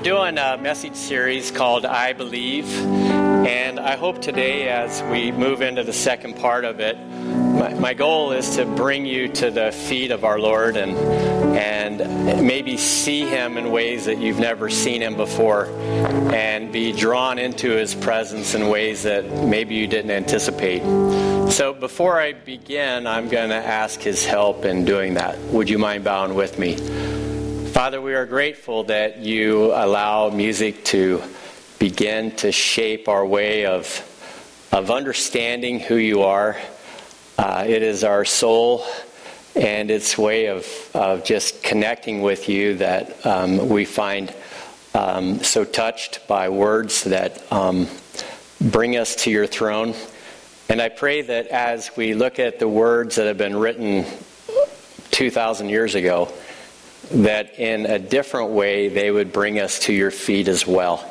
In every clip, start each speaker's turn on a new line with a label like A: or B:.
A: we're doing a message series called I Believe. And I hope today, as we move into the second part of it, my, my goal is to bring you to the feet of our Lord and, and maybe see Him in ways that you've never seen Him before and be drawn into His presence in ways that maybe you didn't anticipate. So before I begin, I'm going to ask His help in doing that. Would you mind bowing with me? Father, we are grateful that you allow music to begin to shape our way of, of understanding who you are. Uh, it is our soul and its way of, of just connecting with you that um, we find um, so touched by words that um, bring us to your throne. And I pray that as we look at the words that have been written 2,000 years ago, that in a different way they would bring us to your feet as well.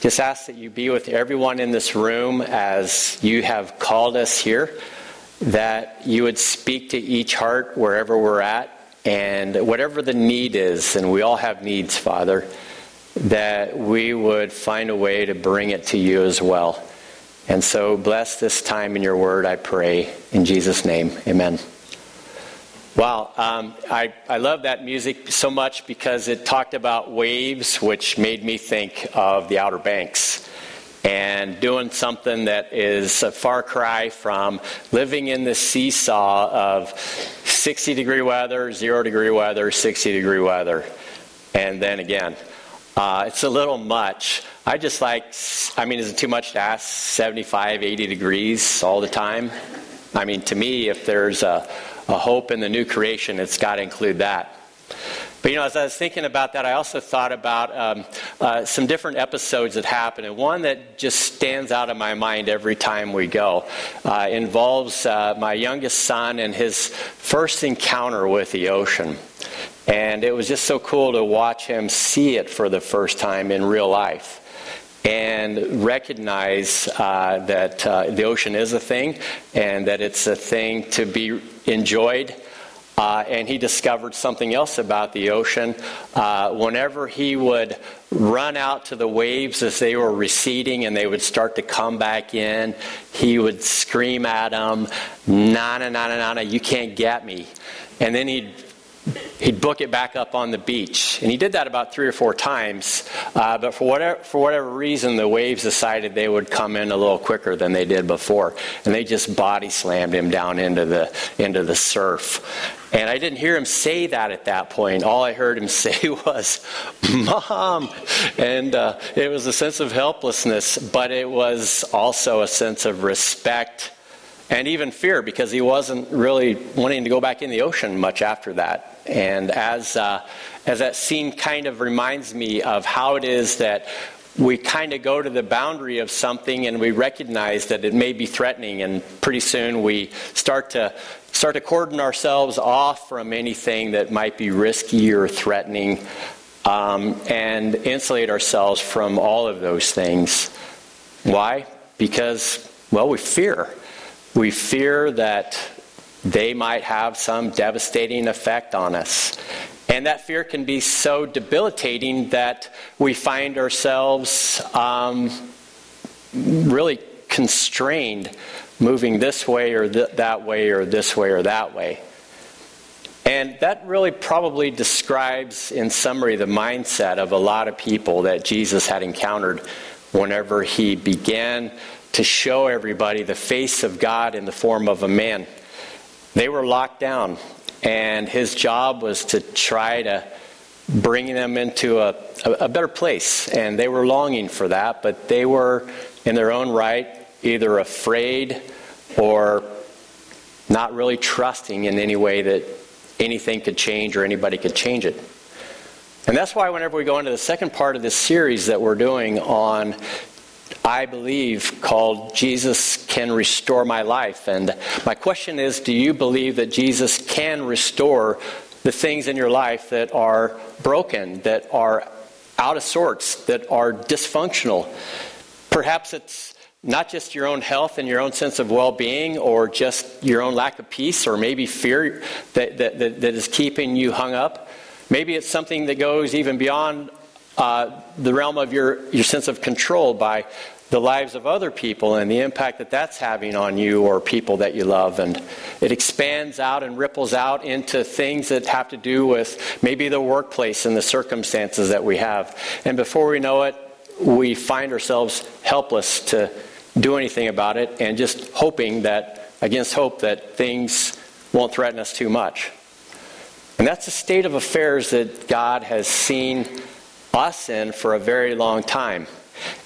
A: Just ask that you be with everyone in this room as you have called us here, that you would speak to each heart wherever we're at, and whatever the need is, and we all have needs, Father, that we would find a way to bring it to you as well. And so bless this time in your word, I pray. In Jesus' name, amen. Wow, um, I, I love that music so much because it talked about waves, which made me think of the Outer Banks and doing something that is a far cry from living in the seesaw of 60 degree weather, 0 degree weather, 60 degree weather. And then again, uh, it's a little much. I just like, I mean, is it too much to ask 75, 80 degrees all the time? I mean, to me, if there's a a hope in the new creation, it's got to include that. But you know, as I was thinking about that, I also thought about um, uh, some different episodes that happen, and one that just stands out in my mind every time we go uh, involves uh, my youngest son and his first encounter with the ocean. And it was just so cool to watch him see it for the first time in real life and recognize uh, that uh, the ocean is a thing and that it's a thing to be enjoyed. Uh, and he discovered something else about the ocean. Uh, whenever he would run out to the waves as they were receding and they would start to come back in, he would scream at them, "Na na na na na, you can't get me!" And then he'd he'd book it back up on the beach. And he did that about three or four times. Uh, but for whatever, for whatever reason, the waves decided they would come in a little quicker than they did before. And they just body slammed him down into the, into the surf. And I didn't hear him say that at that point. All I heard him say was, Mom! And uh, it was a sense of helplessness, but it was also a sense of respect and even fear because he wasn't really wanting to go back in the ocean much after that. And as, uh, as that scene kind of reminds me of how it is that we kind of go to the boundary of something and we recognize that it may be threatening, and pretty soon we start to start to cordon ourselves off from anything that might be risky or threatening, um, and insulate ourselves from all of those things. Why? Because well, we fear. We fear that they might have some devastating effect on us. And that fear can be so debilitating that we find ourselves um, really constrained moving this way or th- that way or this way or that way. And that really probably describes, in summary, the mindset of a lot of people that Jesus had encountered whenever he began to show everybody the face of God in the form of a man. They were locked down, and his job was to try to bring them into a, a, better place. And they were longing for that, but they were, in their own right, either afraid or not really trusting in any way that anything could change or anybody could change it. And that's why, whenever we go into the second part of this series that we're doing on I believe, called Jesus Can Restore My Life. And my question is do you believe that Jesus can restore the things in your life that are broken, that are out of sorts, that are dysfunctional? Perhaps it's not just your own health and your own sense of well being, or just your own lack of peace, or maybe fear that, that, that, that is keeping you hung up. Maybe it's something that goes even beyond uh, the realm of your, your sense of control by the lives of other people and the impact that that's having on you or people that you love. And it expands out and ripples out into things that have to do with maybe the workplace and the circumstances that we have. And before we know it, we find ourselves helpless to do anything about it and just hoping that, against hope, that things won't threaten us too much. And that's a state of affairs that God has seen us in for a very long time.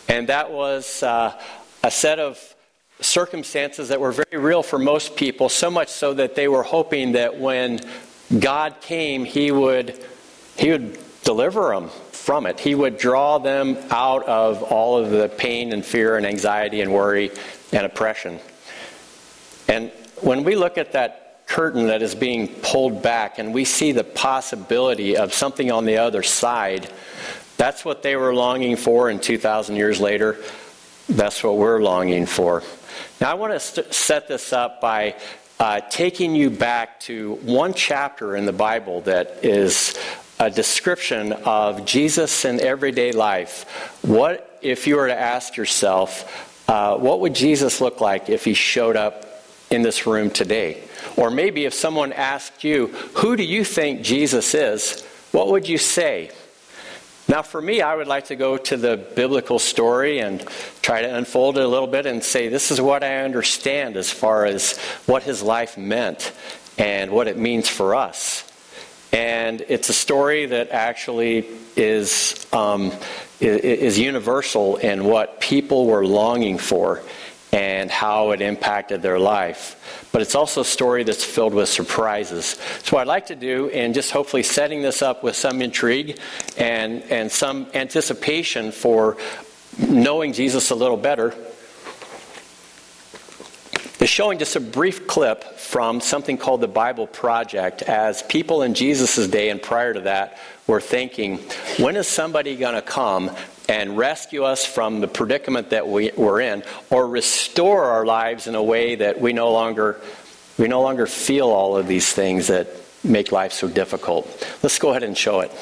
A: And that was uh, a set of circumstances that were very real for most people, so much so that they were hoping that when God came, He would, he would deliver them from it. He would draw them out of all of the pain and fear and anxiety and worry and oppression. And when we look at that curtain that is being pulled back and we see the possibility of something on the other side, that's what they were longing for, and 2,000 years later, that's what we're longing for. Now, I want to st- set this up by uh, taking you back to one chapter in the Bible that is a description of Jesus in everyday life. What if you were to ask yourself, uh, what would Jesus look like if he showed up in this room today? Or maybe if someone asked you, who do you think Jesus is? What would you say? Now, for me, I would like to go to the biblical story and try to unfold it a little bit and say, this is what I understand as far as what his life meant and what it means for us. And it's a story that actually is, um, is universal in what people were longing for and how it impacted their life. But it's also a story that's filled with surprises. So, what I'd like to do, and just hopefully setting this up with some intrigue and, and some anticipation for knowing Jesus a little better, is showing just a brief clip from something called the Bible Project as people in Jesus' day and prior to that were thinking, when is somebody going to come and rescue us from the predicament that we, we're in, or restore our lives in a way that we no longer we no longer feel all of these things that make life so difficult. Let's go ahead and show it.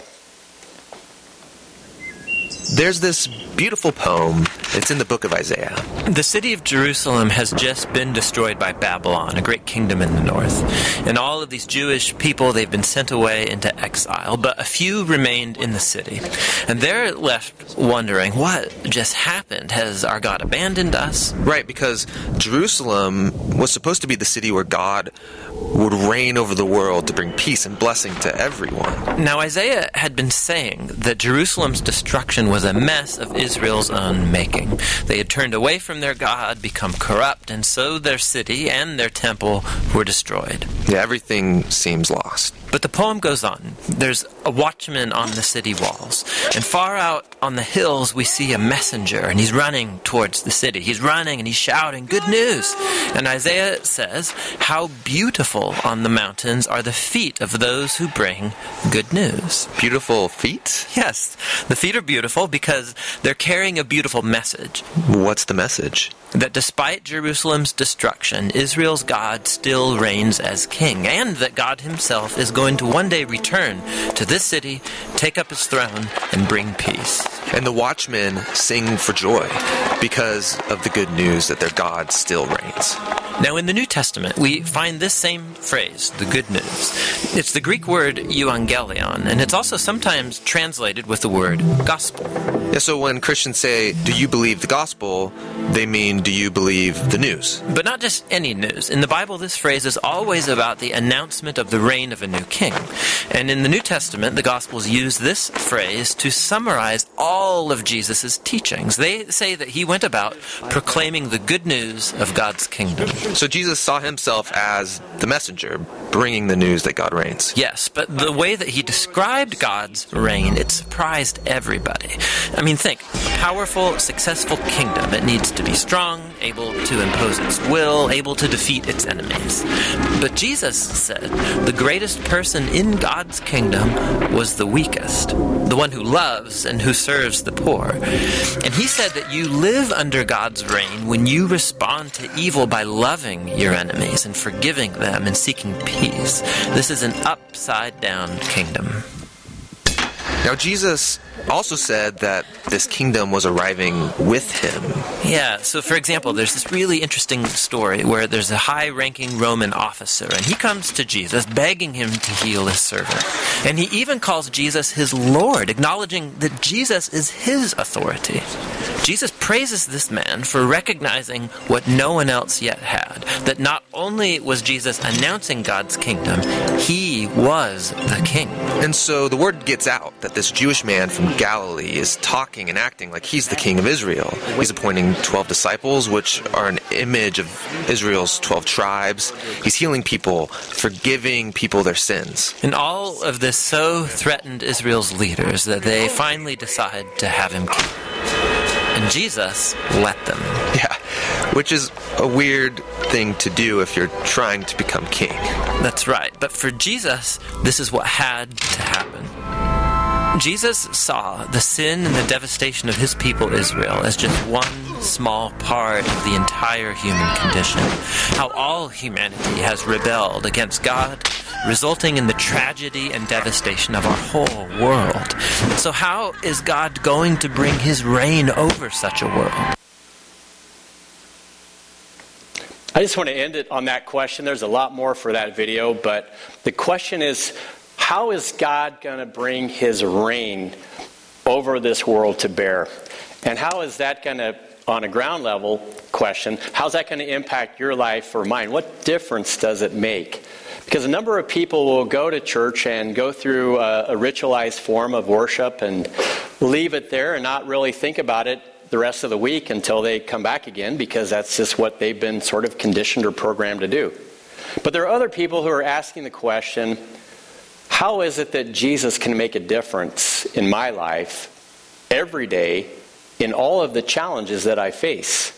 B: There's this beautiful poem. It's in the book of Isaiah.
C: The city of Jerusalem has just been destroyed by Babylon, a great kingdom in the north. And all of these Jewish people, they've been sent away into exile, but a few remained in the city. And they're left wondering, what just happened? Has our God abandoned us?
B: Right, because Jerusalem was supposed to be the city where God would reign over the world to bring peace and blessing to everyone.
C: Now, Isaiah had been saying that Jerusalem's destruction was a mess of Israel's own making. They had turned away from their God, become corrupt, and so their city and their temple were destroyed.
B: Yeah, everything seems lost.
C: But the poem goes on. There's a watchman on the city walls. And far out on the hills, we see a messenger, and he's running towards the city. He's running and he's shouting, Good news! And Isaiah says, How beautiful on the mountains are the feet of those who bring good news.
B: Beautiful feet?
C: Yes, the feet are beautiful because they're carrying a beautiful message.
B: What's the message?
C: That despite Jerusalem's destruction, Israel's God still reigns as king, and that God himself is going to one day return to this city, take up his throne, and bring peace.
B: And the watchmen sing for joy because of the good news that their God still reigns.
C: Now, in the New Testament, we find this same phrase, the good news. It's the Greek word euangelion, and it's also sometimes translated with the word gospel.
B: Yeah, so when Christians say, Do you believe the gospel? they mean, Do you believe the news?
C: But not just any news. In the Bible, this phrase is always about the announcement of the reign of a new king. And in the New Testament, the Gospels use this phrase to summarize all of Jesus' teachings. They say that he went about proclaiming the good news of God's kingdom.
B: So Jesus saw himself as the messenger, bringing the news that God reigns.
C: Yes, but the way that he described God's reign, it surprised everybody. I mean, think a powerful, successful kingdom. It needs to be strong, able to impose its will, able to defeat its enemies. But Jesus said the greatest person in God's kingdom was the weakest, the one who loves and who serves the poor. And he said that you live under God's reign when you respond to evil by loving your enemies and forgiving them and seeking peace. This is an upside down kingdom.
B: Now, Jesus also said that this kingdom was arriving with him.
C: Yeah, so for example, there's this really interesting story where there's a high ranking Roman officer, and he comes to Jesus begging him to heal his servant. And he even calls Jesus his Lord, acknowledging that Jesus is his authority. Jesus praises this man for recognizing what no one else yet had that not only was Jesus announcing God's kingdom, he was the king.
B: And so the word gets out that this Jewish man from Galilee is talking and acting like he's the king of Israel. He's appointing 12 disciples, which are an image of Israel's 12 tribes. He's healing people, forgiving people their sins.
C: And all of this so threatened Israel's leaders that they finally decide to have him king. And Jesus let them.
B: Yeah, which is a weird thing to do if you're trying to become king.
C: That's right. But for Jesus, this is what had to happen. Jesus saw the sin and the devastation of his people Israel as just one small part of the entire human condition. How all humanity has rebelled against God, resulting in the tragedy and devastation of our whole world. So, how is God going to bring his reign over such a world?
A: I just want to end it on that question. There's a lot more for that video, but the question is how is God going to bring his reign over this world to bear? And how is that going to, on a ground level question, how's that going to impact your life or mine? What difference does it make? Because a number of people will go to church and go through a, a ritualized form of worship and leave it there and not really think about it the rest of the week until they come back again because that's just what they've been sort of conditioned or programmed to do. But there are other people who are asking the question how is it that Jesus can make a difference in my life every day in all of the challenges that I face?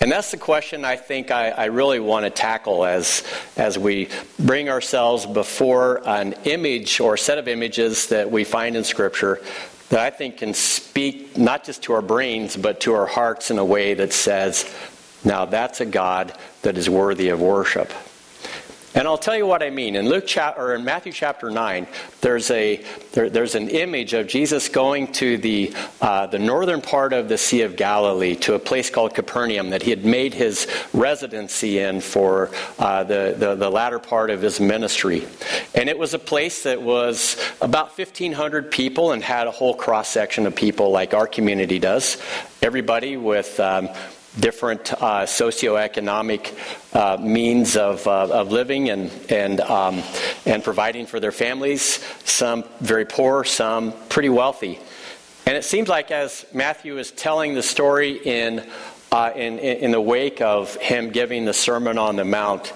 A: And that's the question I think I, I, really want to tackle as, as we bring ourselves before an image or set of images that we find in Scripture that I think can speak not just to our brains, but to our hearts in a way that says, now that's a God that is worthy of worship. And I'll tell you what I mean. In Luke cha- or in Matthew chapter nine, there's a there, there's an image of Jesus going to the uh, the northern part of the Sea of Galilee to a place called Capernaum that he had made his residency in for uh, the, the the latter part of his ministry, and it was a place that was about 1,500 people and had a whole cross section of people like our community does. Everybody with um, different uh, socioeconomic uh, means of, uh, of living and, and, um, and providing for their families, some very poor, some pretty wealthy. And it seems like as Matthew is telling the story in, uh, in, in the wake of him giving the Sermon on the Mount,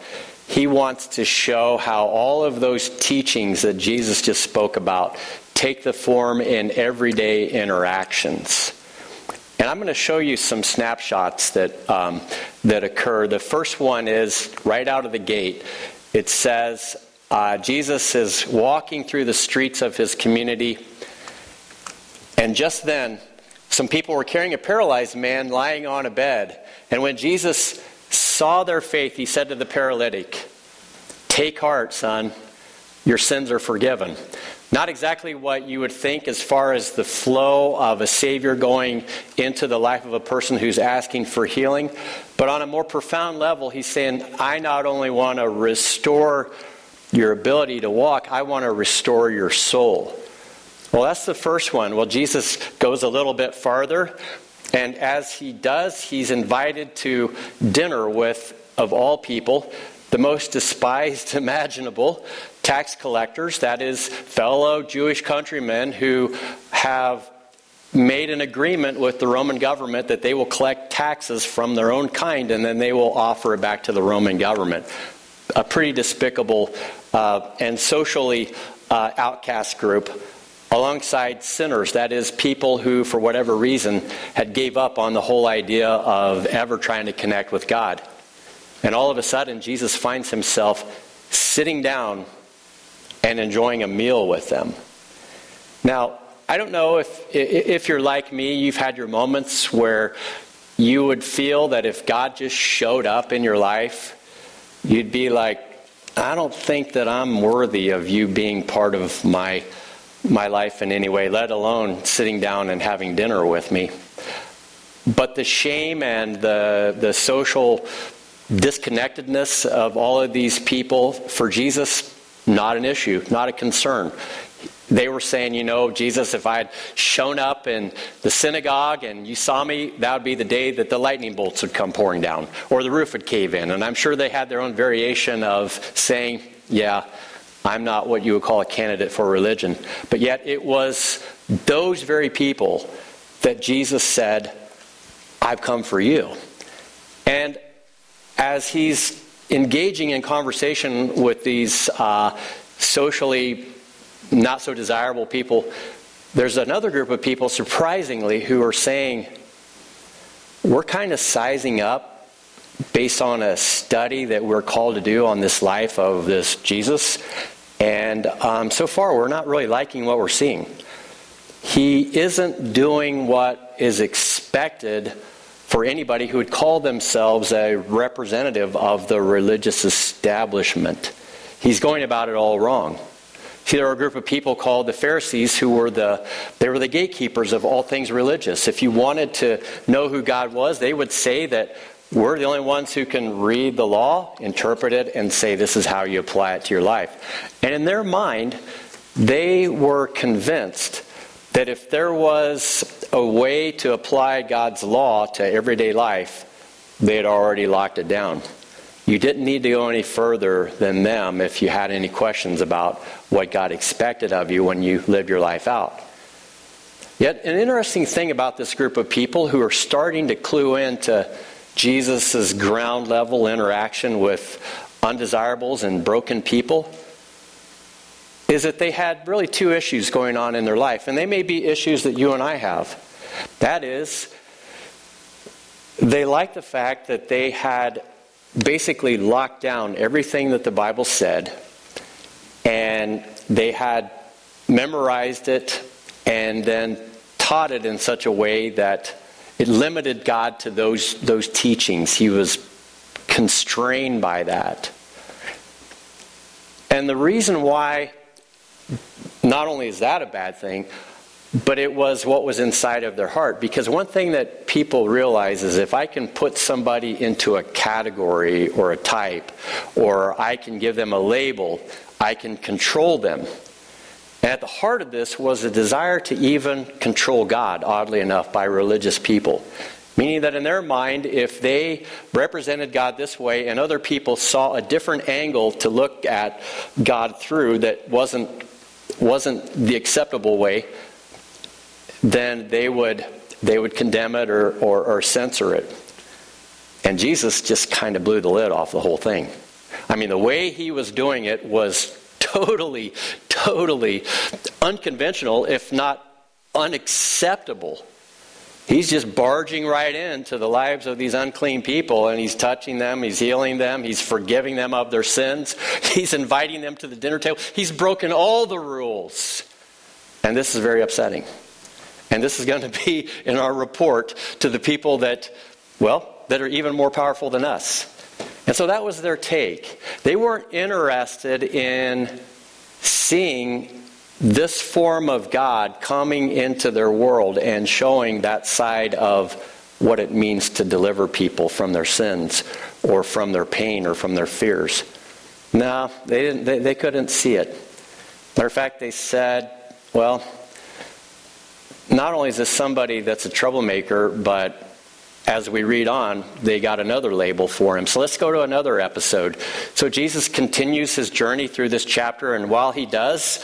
A: he wants to show how all of those teachings that Jesus just spoke about take the form in everyday interactions. And I'm going to show you some snapshots that, um, that occur. The first one is right out of the gate. It says uh, Jesus is walking through the streets of his community, and just then, some people were carrying a paralyzed man lying on a bed. And when Jesus saw their faith, he said to the paralytic, Take heart, son, your sins are forgiven. Not exactly what you would think as far as the flow of a Savior going into the life of a person who's asking for healing, but on a more profound level, he's saying, I not only want to restore your ability to walk, I want to restore your soul. Well, that's the first one. Well, Jesus goes a little bit farther, and as he does, he's invited to dinner with, of all people, the most despised imaginable tax collectors, that is, fellow Jewish countrymen who have made an agreement with the Roman government that they will collect taxes from their own kind and then they will offer it back to the Roman government. A pretty despicable uh, and socially uh, outcast group alongside sinners that is people who for whatever reason had gave up on the whole idea of ever trying to connect with god and all of a sudden jesus finds himself sitting down and enjoying a meal with them. Now, I don't know if, if you're like me, you've had your moments where you would feel that if God just showed up in your life, you'd be like, I don't think that I'm worthy of you being part of my my life in any way, let alone sitting down and having dinner with me. But the shame and the, the social disconnectedness of all of these people, for Jesus, not an issue, not a concern. They were saying, you know, Jesus, if I had shown up in the synagogue and you saw me, that would be the day that the lightning bolts would come pouring down or the roof would cave in. And I'm sure they had their own variation of saying, yeah, I'm not what you would call a candidate for religion. But yet it was those very people that Jesus said, I've come for you. And as he's engaging in conversation with these uh, socially not so desirable people, there's another group of people, surprisingly, who are saying, We're kind of sizing up based on a study that we're called to do on this life of this Jesus. And um, so far, we're not really liking what we're seeing. He isn't doing what is expected for anybody who would call themselves a representative of the religious establishment. He's going about it all wrong. See, there were a group of people called the Pharisees who were the they were the gatekeepers of all things religious. If you wanted to know who God was, they would say that we're the only ones who can read the law, interpret it, and say this is how you apply it to your life. And in their mind, they were convinced that if there was a way to apply God's law to everyday life, they had already locked it down. You didn't need to go any further than them if you had any questions about what God expected of you when you lived your life out. Yet, an interesting thing about this group of people who are starting to clue into Jesus' ground level interaction with undesirables and broken people is that they had really two issues going on in their life. And they may be issues that you and I have. That is, they liked the fact that they had basically locked down everything that the Bible said, and they had memorized it and then taught it in such a way that it limited God to those, those teachings. He was constrained by that. And the reason why not only is that a bad thing, but it was what was inside of their heart. Because one thing that people realize is if I can put somebody into a category or a type, or I can give them a label, I can control them. And at the heart of this was a desire to even control God, oddly enough, by religious people. Meaning that in their mind, if they represented God this way and other people saw a different angle to look at God through that wasn't, wasn't the acceptable way, then they would, they would condemn it or, or, or censor it. And Jesus just kind of blew the lid off the whole thing. I mean, the way he was doing it was totally, totally unconventional, if not unacceptable. He's just barging right into the lives of these unclean people and he's touching them, he's healing them, he's forgiving them of their sins, he's inviting them to the dinner table. He's broken all the rules. And this is very upsetting. And this is going to be in our report to the people that, well, that are even more powerful than us. And so that was their take. They weren't interested in seeing this form of God coming into their world and showing that side of what it means to deliver people from their sins or from their pain or from their fears. No, they, didn't, they, they couldn't see it. Matter of fact, they said, well, not only is this somebody that's a troublemaker, but as we read on, they got another label for him. So let's go to another episode. So Jesus continues his journey through this chapter, and while he does,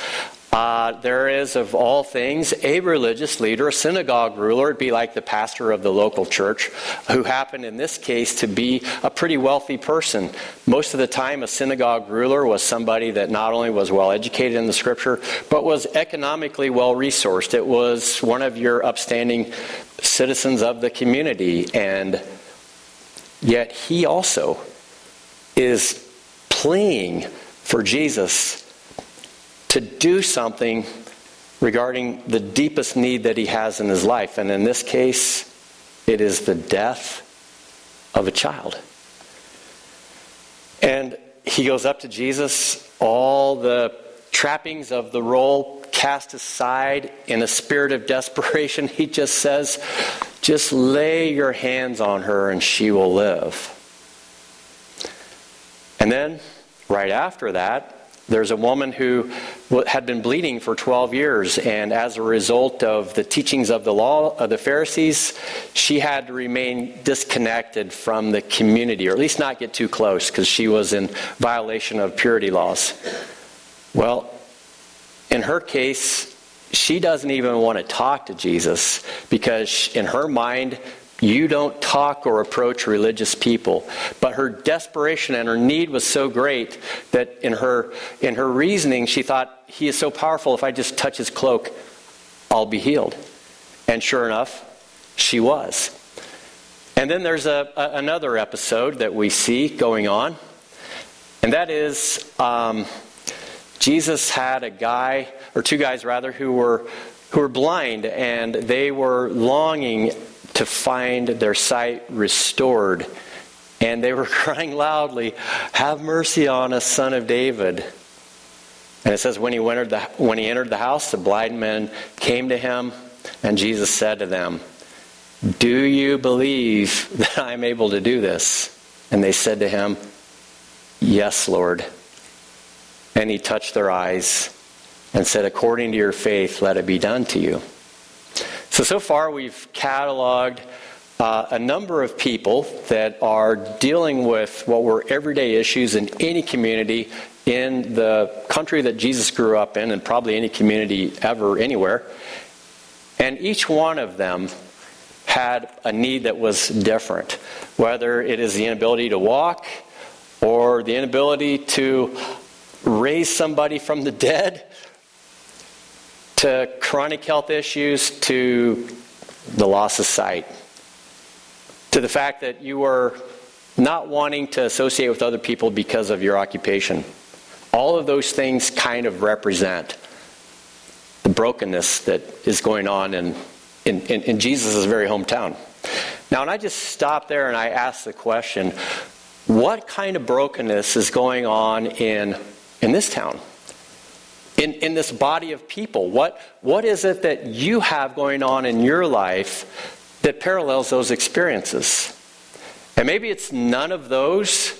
A: uh, there is, of all things, a religious leader, a synagogue ruler, it'd be like the pastor of the local church, who happened in this case to be a pretty wealthy person. Most of the time, a synagogue ruler was somebody that not only was well educated in the scripture, but was economically well resourced. It was one of your upstanding citizens of the community, and yet he also is pleading for Jesus to do something regarding the deepest need that he has in his life. And in this case, it is the death of a child. And he goes up to Jesus. All the trappings of the role cast aside in a spirit of desperation, he just says, Just lay your hands on her and she will live. And then, right after that, there's a woman who had been bleeding for 12 years, and as a result of the teachings of the law of the Pharisees, she had to remain disconnected from the community, or at least not get too close, because she was in violation of purity laws. Well, in her case, she doesn't even want to talk to Jesus because, in her mind, you don't talk or approach religious people. But her desperation and her need was so great that in her, in her reasoning, she thought, He is so powerful, if I just touch his cloak, I'll be healed. And sure enough, she was. And then there's a, a another episode that we see going on, and that is um, Jesus had a guy, or two guys rather, who were, who were blind, and they were longing to find their sight restored. And they were crying loudly, Have mercy on us, son of David. And it says, when he, entered the, when he entered the house, the blind men came to him, and Jesus said to them, Do you believe that I am able to do this? And they said to him, Yes, Lord. And he touched their eyes and said, According to your faith, let it be done to you. So, so far we've cataloged uh, a number of people that are dealing with what were everyday issues in any community in the country that Jesus grew up in, and probably any community ever, anywhere. And each one of them had a need that was different, whether it is the inability to walk or the inability to raise somebody from the dead to chronic health issues to the loss of sight, to the fact that you are not wanting to associate with other people because of your occupation. All of those things kind of represent the brokenness that is going on in, in, in, in Jesus' very hometown. Now, and I just stop there and I ask the question what kind of brokenness is going on in, in this town? In, in this body of people? What, what is it that you have going on in your life that parallels those experiences? And maybe it's none of those,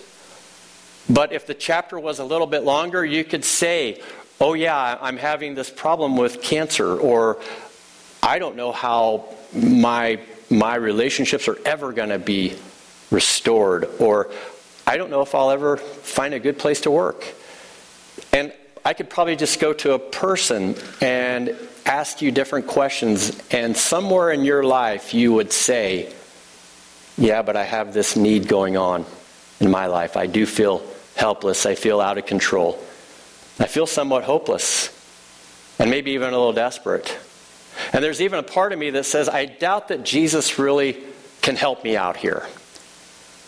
A: but if the chapter was a little bit longer, you could say, oh, yeah, I'm having this problem with cancer, or I don't know how my, my relationships are ever going to be restored, or I don't know if I'll ever find a good place to work. I could probably just go to a person and ask you different questions, and somewhere in your life you would say, Yeah, but I have this need going on in my life. I do feel helpless. I feel out of control. I feel somewhat hopeless, and maybe even a little desperate. And there's even a part of me that says, I doubt that Jesus really can help me out here.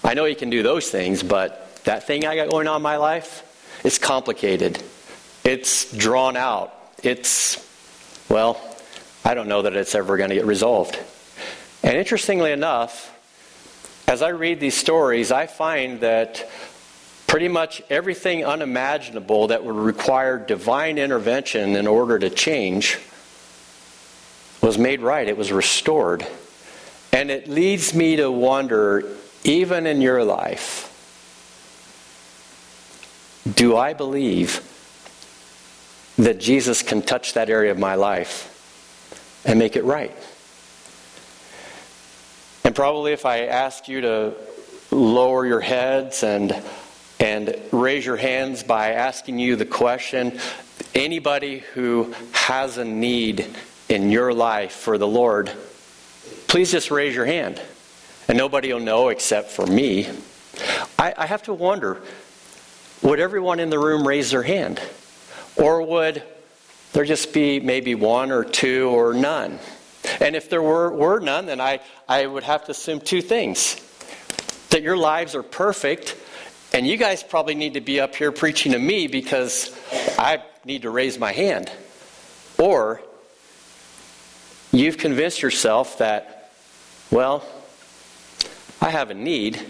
A: I know he can do those things, but that thing I got going on in my life, it's complicated. It's drawn out. It's, well, I don't know that it's ever going to get resolved. And interestingly enough, as I read these stories, I find that pretty much everything unimaginable that would require divine intervention in order to change was made right. It was restored. And it leads me to wonder even in your life, do I believe that Jesus can touch that area of my life and make it right. And probably if I ask you to lower your heads and and raise your hands by asking you the question anybody who has a need in your life for the Lord, please just raise your hand. And nobody will know except for me. I, I have to wonder would everyone in the room raise their hand? Or would there just be maybe one or two or none? And if there were, were none, then I, I would have to assume two things that your lives are perfect, and you guys probably need to be up here preaching to me because I need to raise my hand. Or you've convinced yourself that, well, I have a need,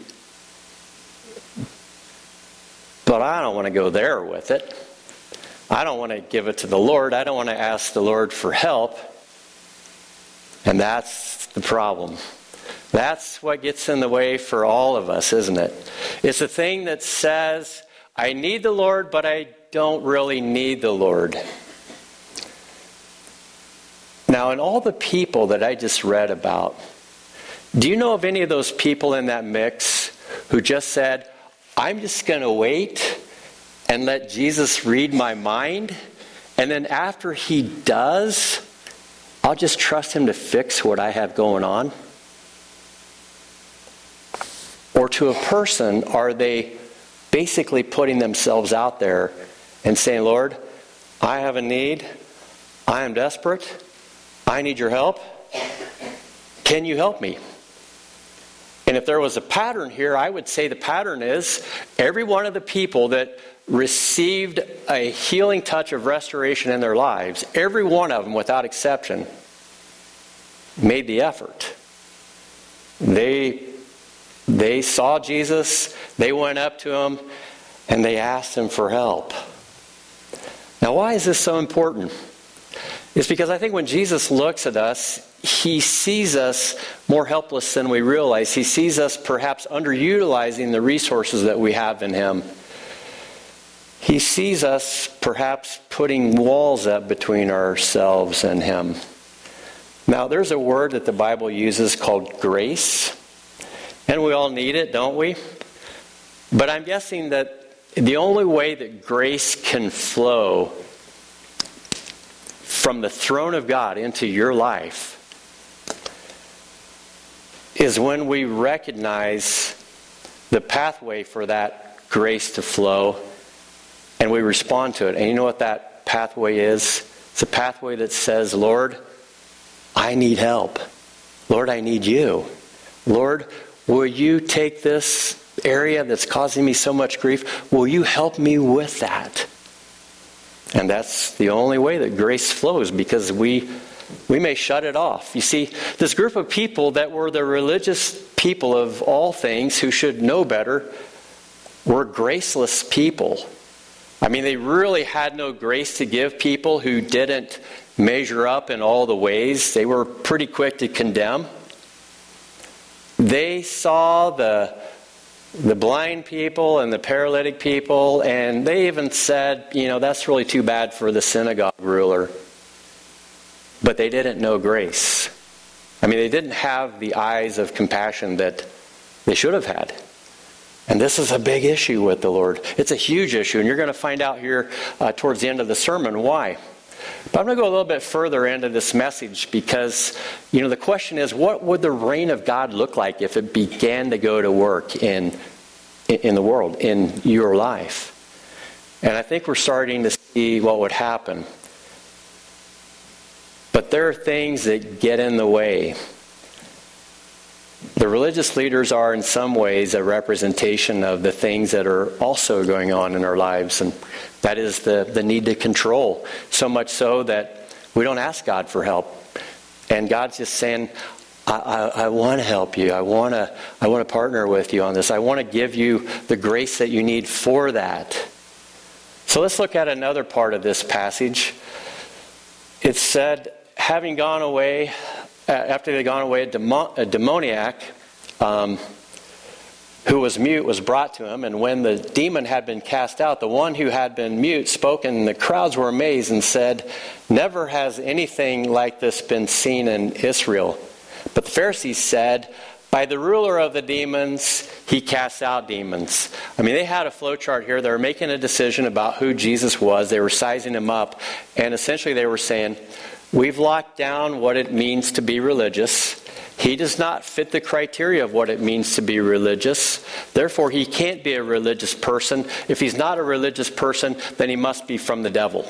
A: but I don't want to go there with it. I don't want to give it to the Lord. I don't want to ask the Lord for help. And that's the problem. That's what gets in the way for all of us, isn't it? It's a thing that says, I need the Lord, but I don't really need the Lord. Now, in all the people that I just read about, do you know of any of those people in that mix who just said, I'm just going to wait and let Jesus read my mind? And then after he does, I'll just trust him to fix what I have going on? Or to a person, are they basically putting themselves out there and saying, Lord, I have a need. I am desperate. I need your help. Can you help me? And if there was a pattern here, I would say the pattern is every one of the people that received a healing touch of restoration in their lives, every one of them, without exception, made the effort. They, they saw Jesus, they went up to him, and they asked him for help. Now, why is this so important? It's because I think when Jesus looks at us, he sees us more helpless than we realize. He sees us perhaps underutilizing the resources that we have in him. He sees us perhaps putting walls up between ourselves and him. Now, there's a word that the Bible uses called grace, and we all need it, don't we? But I'm guessing that the only way that grace can flow from the throne of God into your life is when we recognize the pathway for that grace to flow and we respond to it. And you know what that pathway is? It's a pathway that says, Lord, I need help. Lord, I need you. Lord, will you take this area that's causing me so much grief? Will you help me with that? And that's the only way that grace flows because we we may shut it off. You see, this group of people that were the religious people of all things who should know better were graceless people. I mean, they really had no grace to give people who didn't measure up in all the ways. They were pretty quick to condemn. They saw the, the blind people and the paralytic people, and they even said, you know, that's really too bad for the synagogue ruler. But they didn't know grace. I mean, they didn't have the eyes of compassion that they should have had. And this is a big issue with the Lord. It's a huge issue, and you're going to find out here uh, towards the end of the sermon why. But I'm going to go a little bit further into this message because, you know, the question is what would the reign of God look like if it began to go to work in, in the world, in your life? And I think we're starting to see what would happen. But there are things that get in the way. The religious leaders are, in some ways, a representation of the things that are also going on in our lives. And that is the, the need to control, so much so that we don't ask God for help. And God's just saying, I, I, I want to help you. I want to I want to partner with you on this. I want to give you the grace that you need for that. So let's look at another part of this passage. It said, having gone away, after they'd gone away, a, a demoniac um, who was mute was brought to him. And when the demon had been cast out, the one who had been mute spoke, and the crowds were amazed and said, Never has anything like this been seen in Israel. But the Pharisees said, by the ruler of the demons, he casts out demons. I mean, they had a flowchart here. They were making a decision about who Jesus was. They were sizing him up. And essentially, they were saying, We've locked down what it means to be religious. He does not fit the criteria of what it means to be religious. Therefore, he can't be a religious person. If he's not a religious person, then he must be from the devil.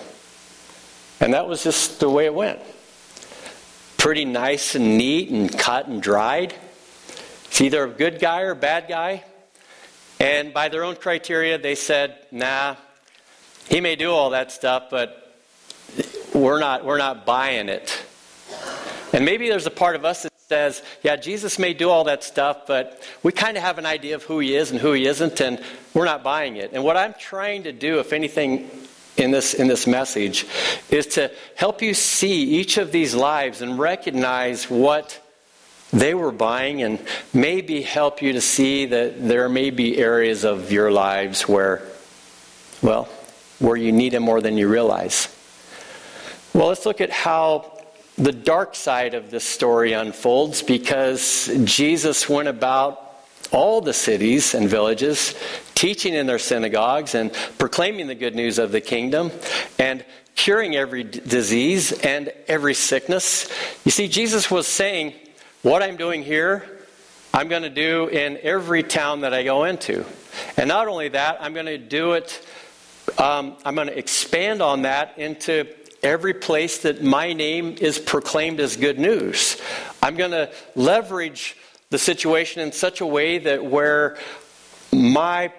A: And that was just the way it went. Pretty nice and neat and cut and dried. It's either a good guy or a bad guy. And by their own criteria, they said, nah, he may do all that stuff, but we're not, we're not buying it. And maybe there's a part of us that says, yeah, Jesus may do all that stuff, but we kind of have an idea of who he is and who he isn't, and we're not buying it. And what I'm trying to do, if anything, in this in this message is to help you see each of these lives and recognize what they were buying and maybe help you to see that there may be areas of your lives where well where you need him more than you realize well let's look at how the dark side of this story unfolds because jesus went about all the cities and villages, teaching in their synagogues and proclaiming the good news of the kingdom and curing every disease and every sickness. You see, Jesus was saying, What I'm doing here, I'm going to do in every town that I go into. And not only that, I'm going to do it, um, I'm going to expand on that into every place that my name is proclaimed as good news. I'm going to leverage the situation in such a way that where my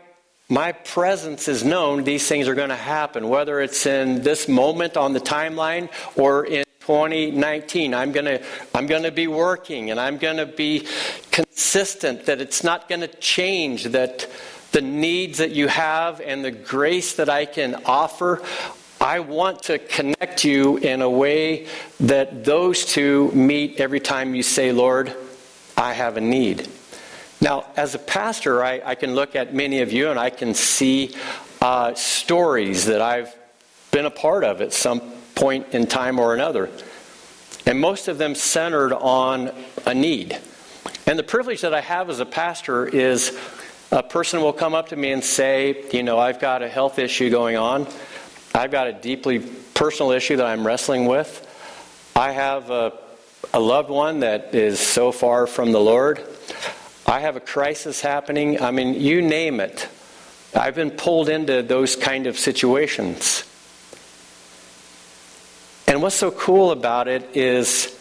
A: my presence is known, these things are going to happen. Whether it's in this moment on the timeline or in 2019, I'm going to I'm going to be working and I'm going to be consistent. That it's not going to change. That the needs that you have and the grace that I can offer. I want to connect you in a way that those two meet every time you say, Lord, I have a need. Now, as a pastor, I, I can look at many of you and I can see uh, stories that I've been a part of at some point in time or another. And most of them centered on a need. And the privilege that I have as a pastor is a person will come up to me and say, You know, I've got a health issue going on. I've got a deeply personal issue that I'm wrestling with. I have a a loved one that is so far from the Lord. I have a crisis happening. I mean, you name it. I've been pulled into those kind of situations. And what's so cool about it is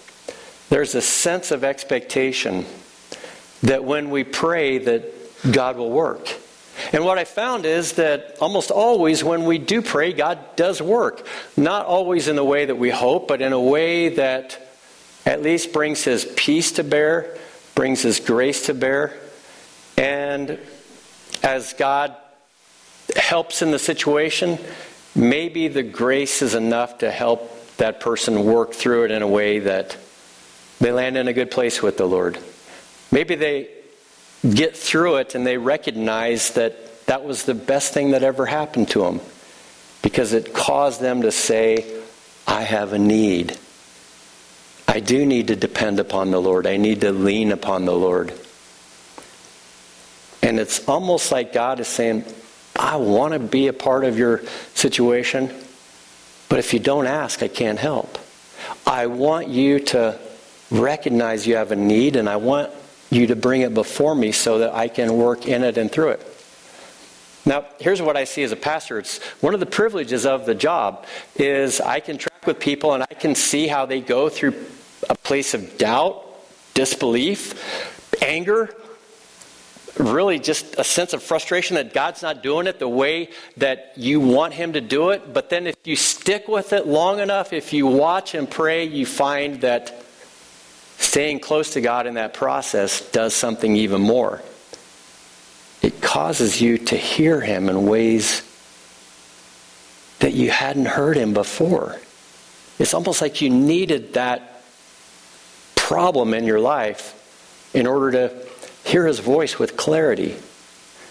A: there's a sense of expectation that when we pray that God will work. And what I found is that almost always when we do pray, God does work. Not always in the way that we hope, but in a way that at least brings his peace to bear, brings his grace to bear. And as God helps in the situation, maybe the grace is enough to help that person work through it in a way that they land in a good place with the Lord. Maybe they get through it and they recognize that that was the best thing that ever happened to them because it caused them to say, I have a need. I do need to depend upon the Lord. I need to lean upon the Lord. And it's almost like God is saying, I want to be a part of your situation, but if you don't ask, I can't help. I want you to recognize you have a need, and I want you to bring it before me so that I can work in it and through it. Now, here's what I see as a pastor. It's one of the privileges of the job is I can track with people and I can see how they go through a place of doubt, disbelief, anger, really just a sense of frustration that God's not doing it the way that you want Him to do it. But then if you stick with it long enough, if you watch and pray, you find that staying close to God in that process does something even more. It causes you to hear Him in ways that you hadn't heard Him before. It's almost like you needed that problem in your life in order to hear his voice with clarity.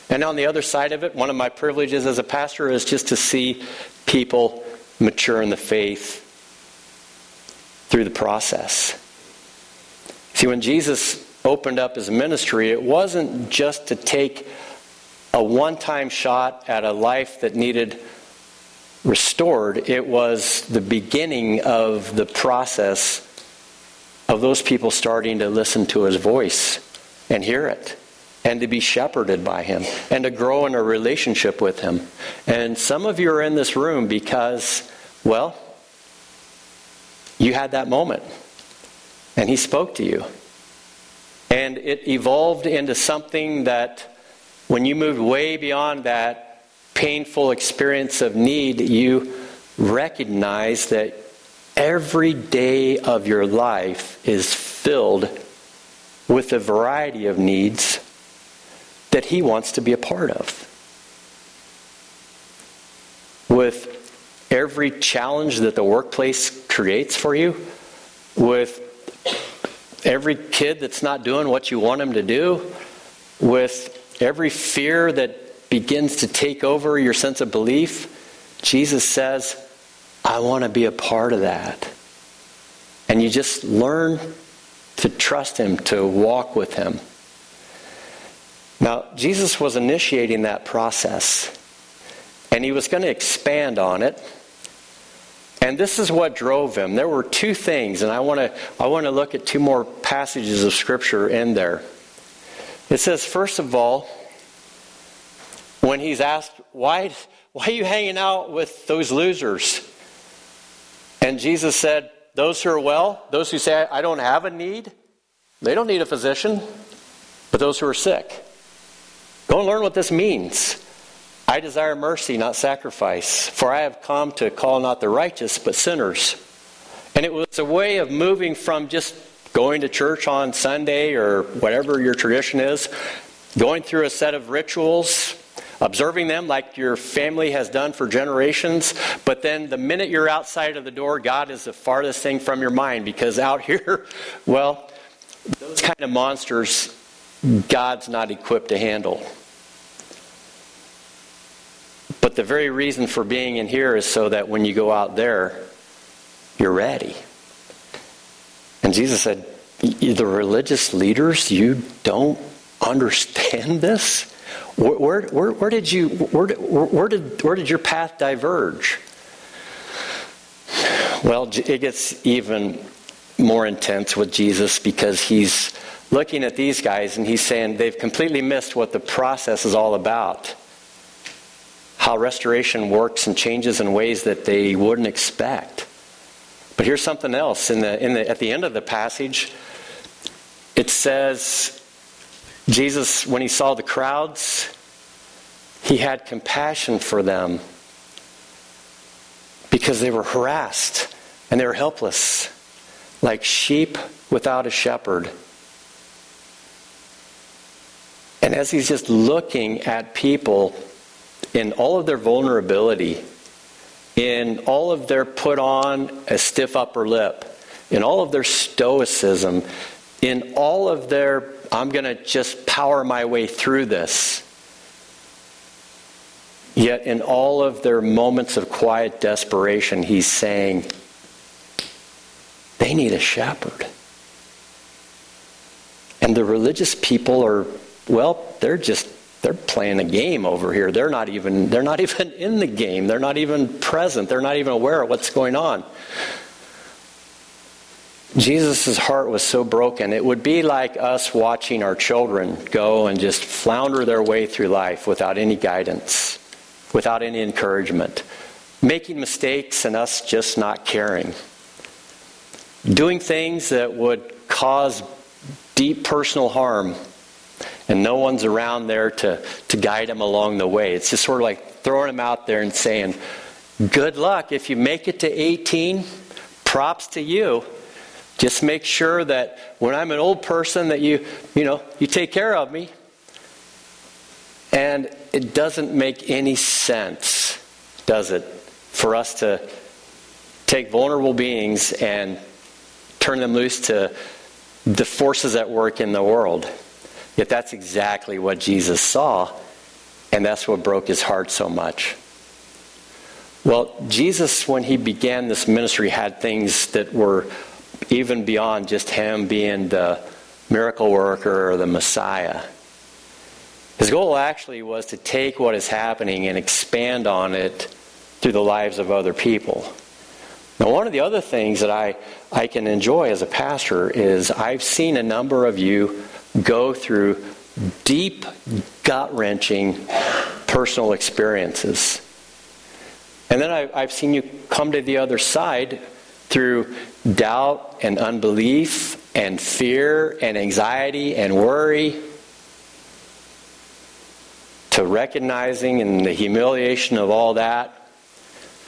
A: And on the other side of it, one of my privileges as a pastor is just to see people mature in the faith through the process. See, when Jesus opened up his ministry, it wasn't just to take a one time shot at a life that needed restored, it was the beginning of the process of those people starting to listen to his voice and hear it and to be shepherded by him and to grow in a relationship with him. And some of you are in this room because, well, you had that moment and he spoke to you. And it evolved into something that, when you moved way beyond that painful experience of need, you recognize that every day of your life is filled with a variety of needs that He wants to be a part of. With every challenge that the workplace creates for you, with every kid that's not doing what you want them to do, with every fear that begins to take over your sense of belief, Jesus says, I want to be a part of that. And you just learn to trust Him, to walk with Him. Now, Jesus was initiating that process, and He was going to expand on it. And this is what drove him. There were two things, and I want to I want to look at two more passages of scripture in there. It says, first of all, when he's asked, why, why are you hanging out with those losers? And Jesus said, Those who are well, those who say, I don't have a need, they don't need a physician, but those who are sick. Go and learn what this means. I desire mercy, not sacrifice, for I have come to call not the righteous, but sinners. And it was a way of moving from just going to church on Sunday or whatever your tradition is, going through a set of rituals, observing them like your family has done for generations, but then the minute you're outside of the door, God is the farthest thing from your mind because out here, well, those kind of monsters, God's not equipped to handle. But the very reason for being in here is so that when you go out there, you're ready. And Jesus said, The religious leaders, you don't understand this? Where, where, where, did you where, where, did where did your path diverge? Well, it gets even more intense with Jesus because he's looking at these guys and he's saying they've completely missed what the process is all about. How restoration works and changes in ways that they wouldn't expect. But here's something else. In the, in the, at the end of the passage, it says Jesus, when he saw the crowds, he had compassion for them because they were harassed and they were helpless, like sheep without a shepherd. And as he's just looking at people in all of their vulnerability, in all of their put on a stiff upper lip, in all of their stoicism, in all of their I'm going to just power my way through this. Yet, in all of their moments of quiet desperation, he's saying, they need a shepherd. And the religious people are, well, they're just they're playing a game over here. They're not even they're not even in the game. They're not even present. They're not even aware of what's going on. Jesus' heart was so broken. It would be like us watching our children go and just flounder their way through life without any guidance, without any encouragement, making mistakes and us just not caring, doing things that would cause deep personal harm, and no one's around there to, to guide them along the way. It's just sort of like throwing them out there and saying, Good luck. If you make it to 18, props to you just make sure that when I'm an old person that you, you know, you take care of me. And it doesn't make any sense, does it, for us to take vulnerable beings and turn them loose to the forces at work in the world. Yet that's exactly what Jesus saw, and that's what broke his heart so much. Well, Jesus, when he began this ministry, had things that were even beyond just him being the miracle worker or the Messiah. His goal actually was to take what is happening and expand on it through the lives of other people. Now, one of the other things that I, I can enjoy as a pastor is I've seen a number of you go through deep, gut wrenching personal experiences. And then I, I've seen you come to the other side through doubt and unbelief and fear and anxiety and worry to recognizing and the humiliation of all that.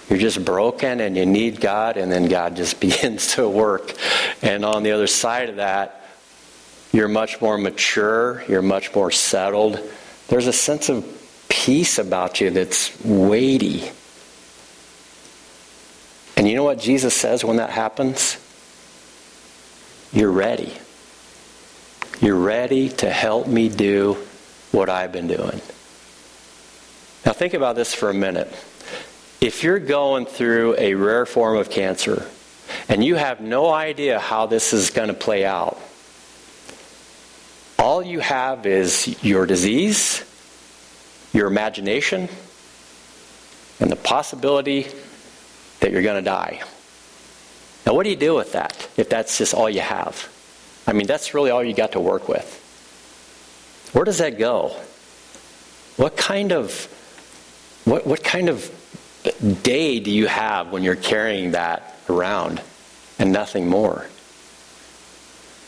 A: You're just broken and you need God, and then God just begins to work. And on the other side of that, you're much more mature, you're much more settled. There's a sense of peace about you that's weighty. And you know what Jesus says when that happens? You're ready. You're ready to help me do what I've been doing. Now, think about this for a minute. If you're going through a rare form of cancer and you have no idea how this is going to play out, all you have is your disease, your imagination, and the possibility that you're going to die. Now, what do you do with that if that's just all you have? I mean, that's really all you got to work with. Where does that go? What kind of what, what kind of day do you have when you're carrying that around and nothing more?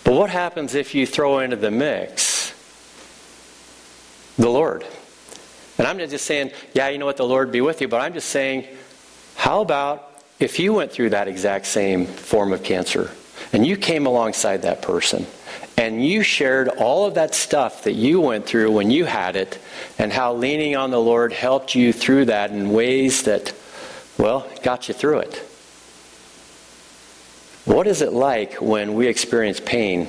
A: But what happens if you throw into the mix the Lord? And I'm not just saying, yeah, you know what, the Lord be with you, but I'm just saying, how about if you went through that exact same form of cancer and you came alongside that person and you shared all of that stuff that you went through when you had it and how leaning on the Lord helped you through that in ways that, well, got you through it. What is it like when we experience pain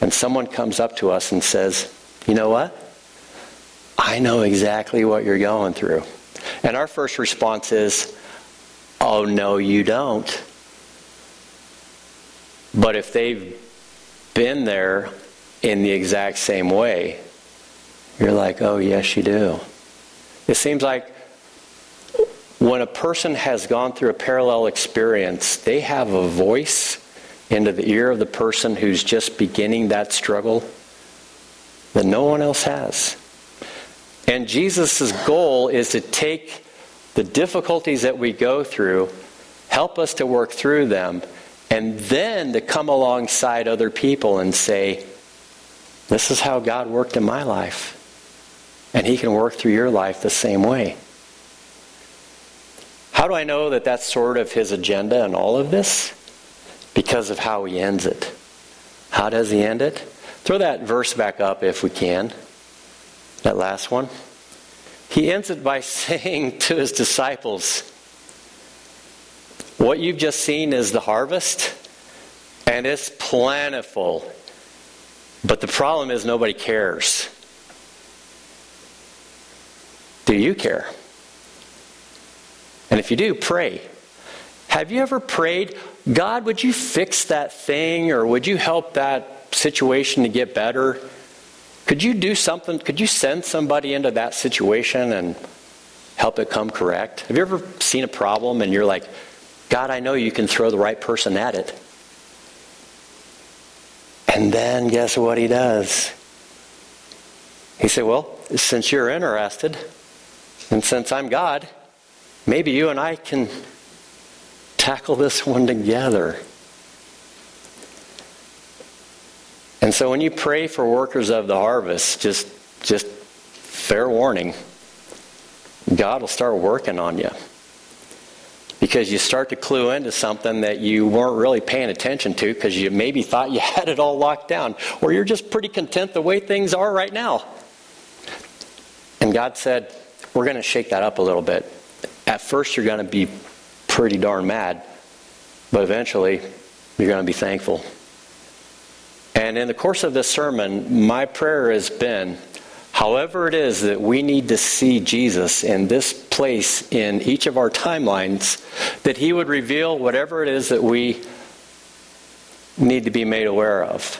A: and someone comes up to us and says, you know what? I know exactly what you're going through. And our first response is, oh, no, you don't. But if they've been there in the exact same way, you're like, oh, yes, you do. It seems like when a person has gone through a parallel experience, they have a voice into the ear of the person who's just beginning that struggle that no one else has. And Jesus' goal is to take the difficulties that we go through, help us to work through them, and then to come alongside other people and say, This is how God worked in my life. And He can work through your life the same way. How do I know that that's sort of His agenda in all of this? Because of how He ends it. How does He end it? Throw that verse back up if we can. That last one. He ends it by saying to His disciples, what you've just seen is the harvest, and it's plentiful. But the problem is nobody cares. Do you care? And if you do, pray. Have you ever prayed, God, would you fix that thing or would you help that situation to get better? Could you do something? Could you send somebody into that situation and help it come correct? Have you ever seen a problem and you're like, God, I know you can throw the right person at it. And then guess what he does? He said, Well, since you're interested, and since I'm God, maybe you and I can tackle this one together. And so when you pray for workers of the harvest, just just fair warning, God will start working on you because you start to clue into something that you weren't really paying attention to because you maybe thought you had it all locked down, or you're just pretty content the way things are right now. And God said, We're going to shake that up a little bit. At first, you're going to be pretty darn mad, but eventually, you're going to be thankful. And in the course of this sermon, my prayer has been However, it is that we need to see Jesus in this place in each of our timelines, that He would reveal whatever it is that we need to be made aware of.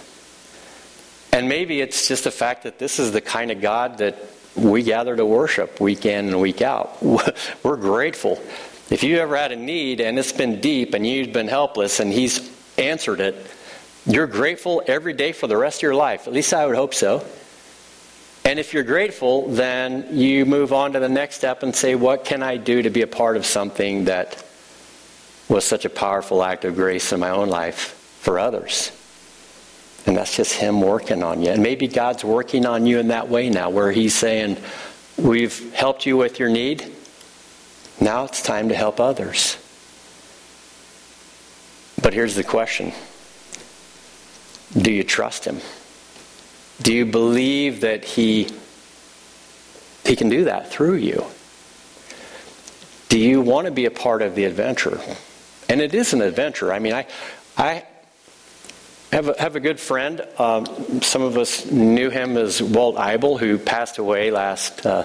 A: And maybe it's just the fact that this is the kind of God that we gather to worship week in and week out. We're grateful. If you ever had a need and it's been deep and you've been helpless and He's answered it, you're grateful every day for the rest of your life. At least I would hope so. And if you're grateful, then you move on to the next step and say, What can I do to be a part of something that was such a powerful act of grace in my own life for others? And that's just Him working on you. And maybe God's working on you in that way now, where He's saying, We've helped you with your need. Now it's time to help others. But here's the question Do you trust Him? Do you believe that he, he can do that through you? Do you want to be a part of the adventure? And it is an adventure. I mean, I, I have a, have a good friend. Um, some of us knew him as Walt Eibel, who passed away last, uh,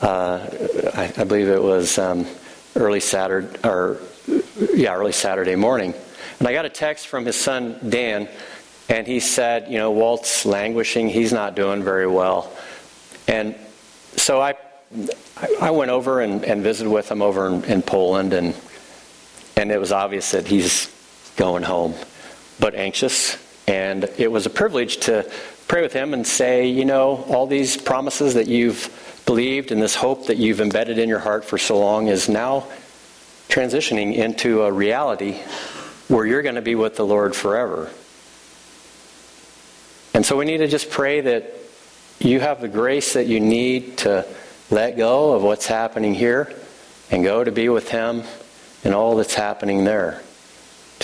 A: uh, I, I, believe it was um, early Saturday, or yeah, early Saturday morning. And I got a text from his son Dan, and he said, you know, Walt's languishing. He's not doing very well. And so I, I went over and, and visited with him over in, in Poland, and and it was obvious that he's going home, but anxious. And it was a privilege to pray with him and say, you know, all these promises that you've believed and this hope that you've embedded in your heart for so long is now transitioning into a reality where you're going to be with the Lord forever. And so we need to just pray that you have the grace that you need to let go of what's happening here and go to be with Him and all that's happening there.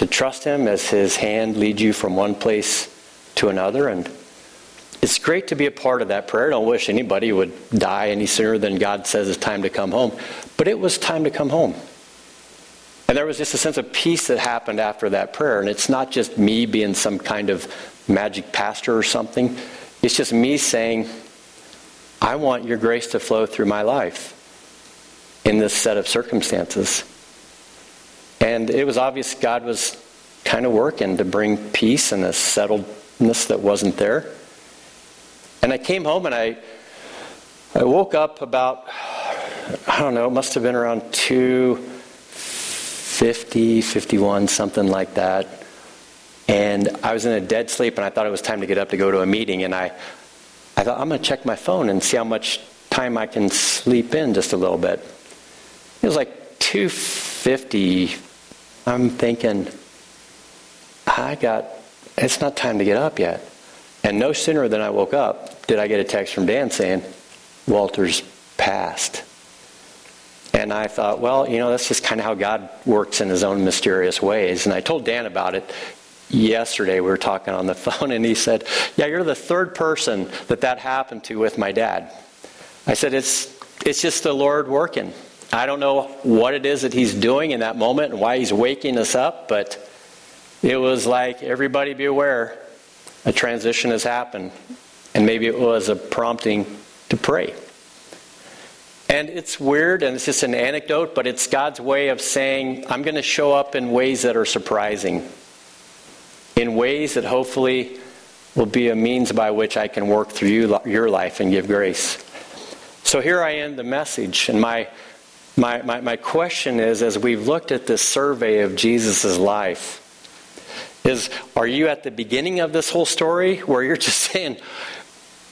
A: To trust Him as His hand leads you from one place to another. And it's great to be a part of that prayer. I don't wish anybody would die any sooner than God says it's time to come home. But it was time to come home. And there was just a sense of peace that happened after that prayer. And it's not just me being some kind of magic pastor or something. It's just me saying, I want your grace to flow through my life in this set of circumstances. And it was obvious God was kind of working to bring peace and a settledness that wasn't there. And I came home and I, I woke up about, I don't know, it must have been around 250, 51, something like that. And I was in a dead sleep and I thought it was time to get up to go to a meeting. And I, I thought, I'm going to check my phone and see how much time I can sleep in just a little bit. It was like 250, I'm thinking, I got, it's not time to get up yet. And no sooner than I woke up did I get a text from Dan saying, Walter's passed. And I thought, well, you know, that's just kind of how God works in his own mysterious ways. And I told Dan about it yesterday. We were talking on the phone, and he said, Yeah, you're the third person that that happened to with my dad. I said, It's, it's just the Lord working. I don't know what it is that he's doing in that moment and why he's waking us up, but it was like, everybody be aware, a transition has happened. And maybe it was a prompting to pray. And it's weird and it's just an anecdote, but it's God's way of saying, I'm going to show up in ways that are surprising, in ways that hopefully will be a means by which I can work through you, your life and give grace. So here I end the message, and my my, my, my question is as we've looked at this survey of Jesus' life, is are you at the beginning of this whole story where you're just saying,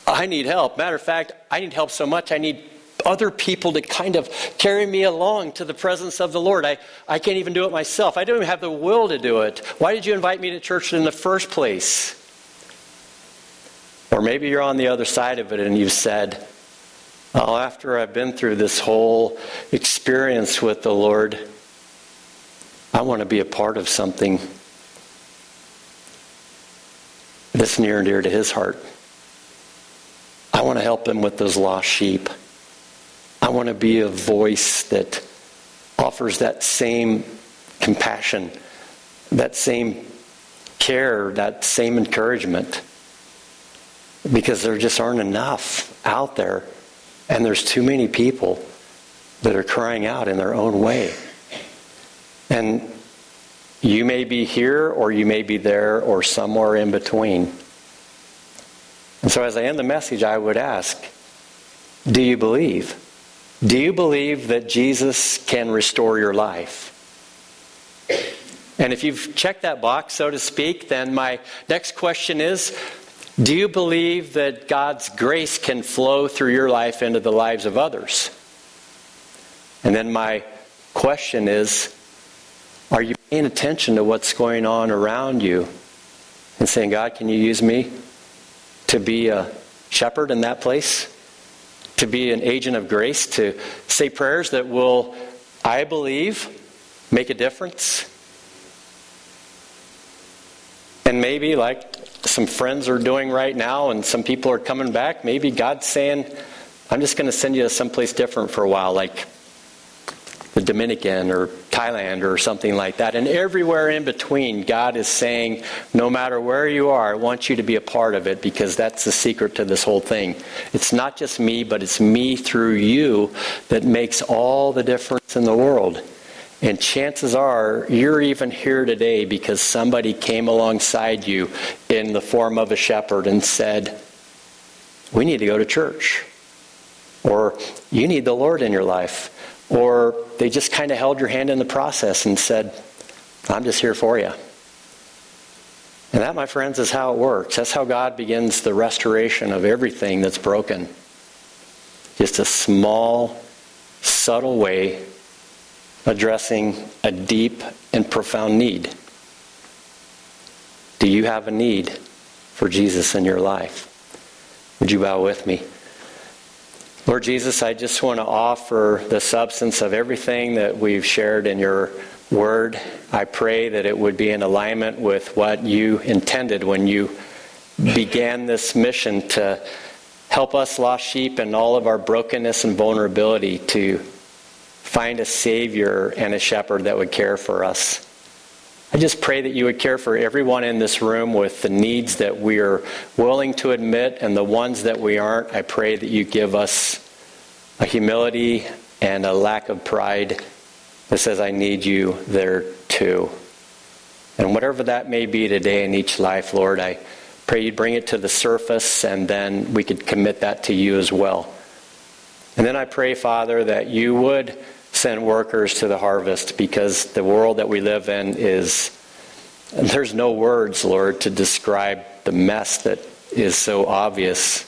A: I need help? Matter of fact, I need help so much, I need other people to kind of carry me along to the presence of the Lord. I, I can't even do it myself. I don't even have the will to do it. Why did you invite me to church in the first place? Or maybe you're on the other side of it and you've said, Oh, after I've been through this whole experience with the Lord, I want to be a part of something that's near and dear to His heart. I want to help Him with those lost sheep. I want to be a voice that offers that same compassion, that same care, that same encouragement. Because there just aren't enough out there and there's too many people that are crying out in their own way. And you may be here or you may be there or somewhere in between. And so as I end the message, I would ask Do you believe? Do you believe that Jesus can restore your life? And if you've checked that box, so to speak, then my next question is do you believe that God's grace can flow through your life into the lives of others? And then my question is are you paying attention to what's going on around you and saying, God, can you use me to be a shepherd in that place? To be an agent of grace, to say prayers that will, I believe, make a difference? And maybe, like some friends are doing right now and some people are coming back, maybe God's saying, I'm just going to send you to someplace different for a while, like the Dominican or Thailand or something like that. And everywhere in between, God is saying, no matter where you are, I want you to be a part of it because that's the secret to this whole thing. It's not just me, but it's me through you that makes all the difference in the world. And chances are you're even here today because somebody came alongside you in the form of a shepherd and said, We need to go to church. Or you need the Lord in your life. Or they just kind of held your hand in the process and said, I'm just here for you. And that, my friends, is how it works. That's how God begins the restoration of everything that's broken. Just a small, subtle way addressing a deep and profound need. Do you have a need for Jesus in your life? Would you bow with me? Lord Jesus, I just want to offer the substance of everything that we've shared in your word. I pray that it would be in alignment with what you intended when you began this mission to help us lost sheep and all of our brokenness and vulnerability to find a Savior and a shepherd that would care for us. I just pray that you would care for everyone in this room with the needs that we are willing to admit and the ones that we aren't. I pray that you give us a humility and a lack of pride that says, I need you there too. And whatever that may be today in each life, Lord, I pray you'd bring it to the surface and then we could commit that to you as well. And then I pray, Father, that you would send workers to the harvest because the world that we live in is, there's no words, Lord, to describe the mess that is so obvious.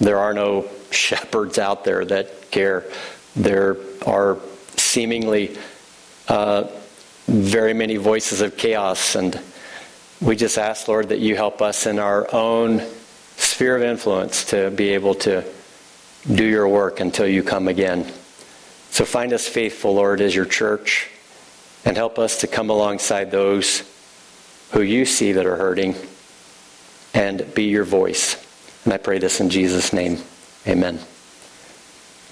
A: There are no shepherds out there that care. There are seemingly uh, very many voices of chaos, and we just ask, Lord, that you help us in our own sphere of influence to be able to do your work until you come again. So find us faithful, Lord, as your church, and help us to come alongside those who you see that are hurting and be your voice. And I pray this in Jesus' name. Amen.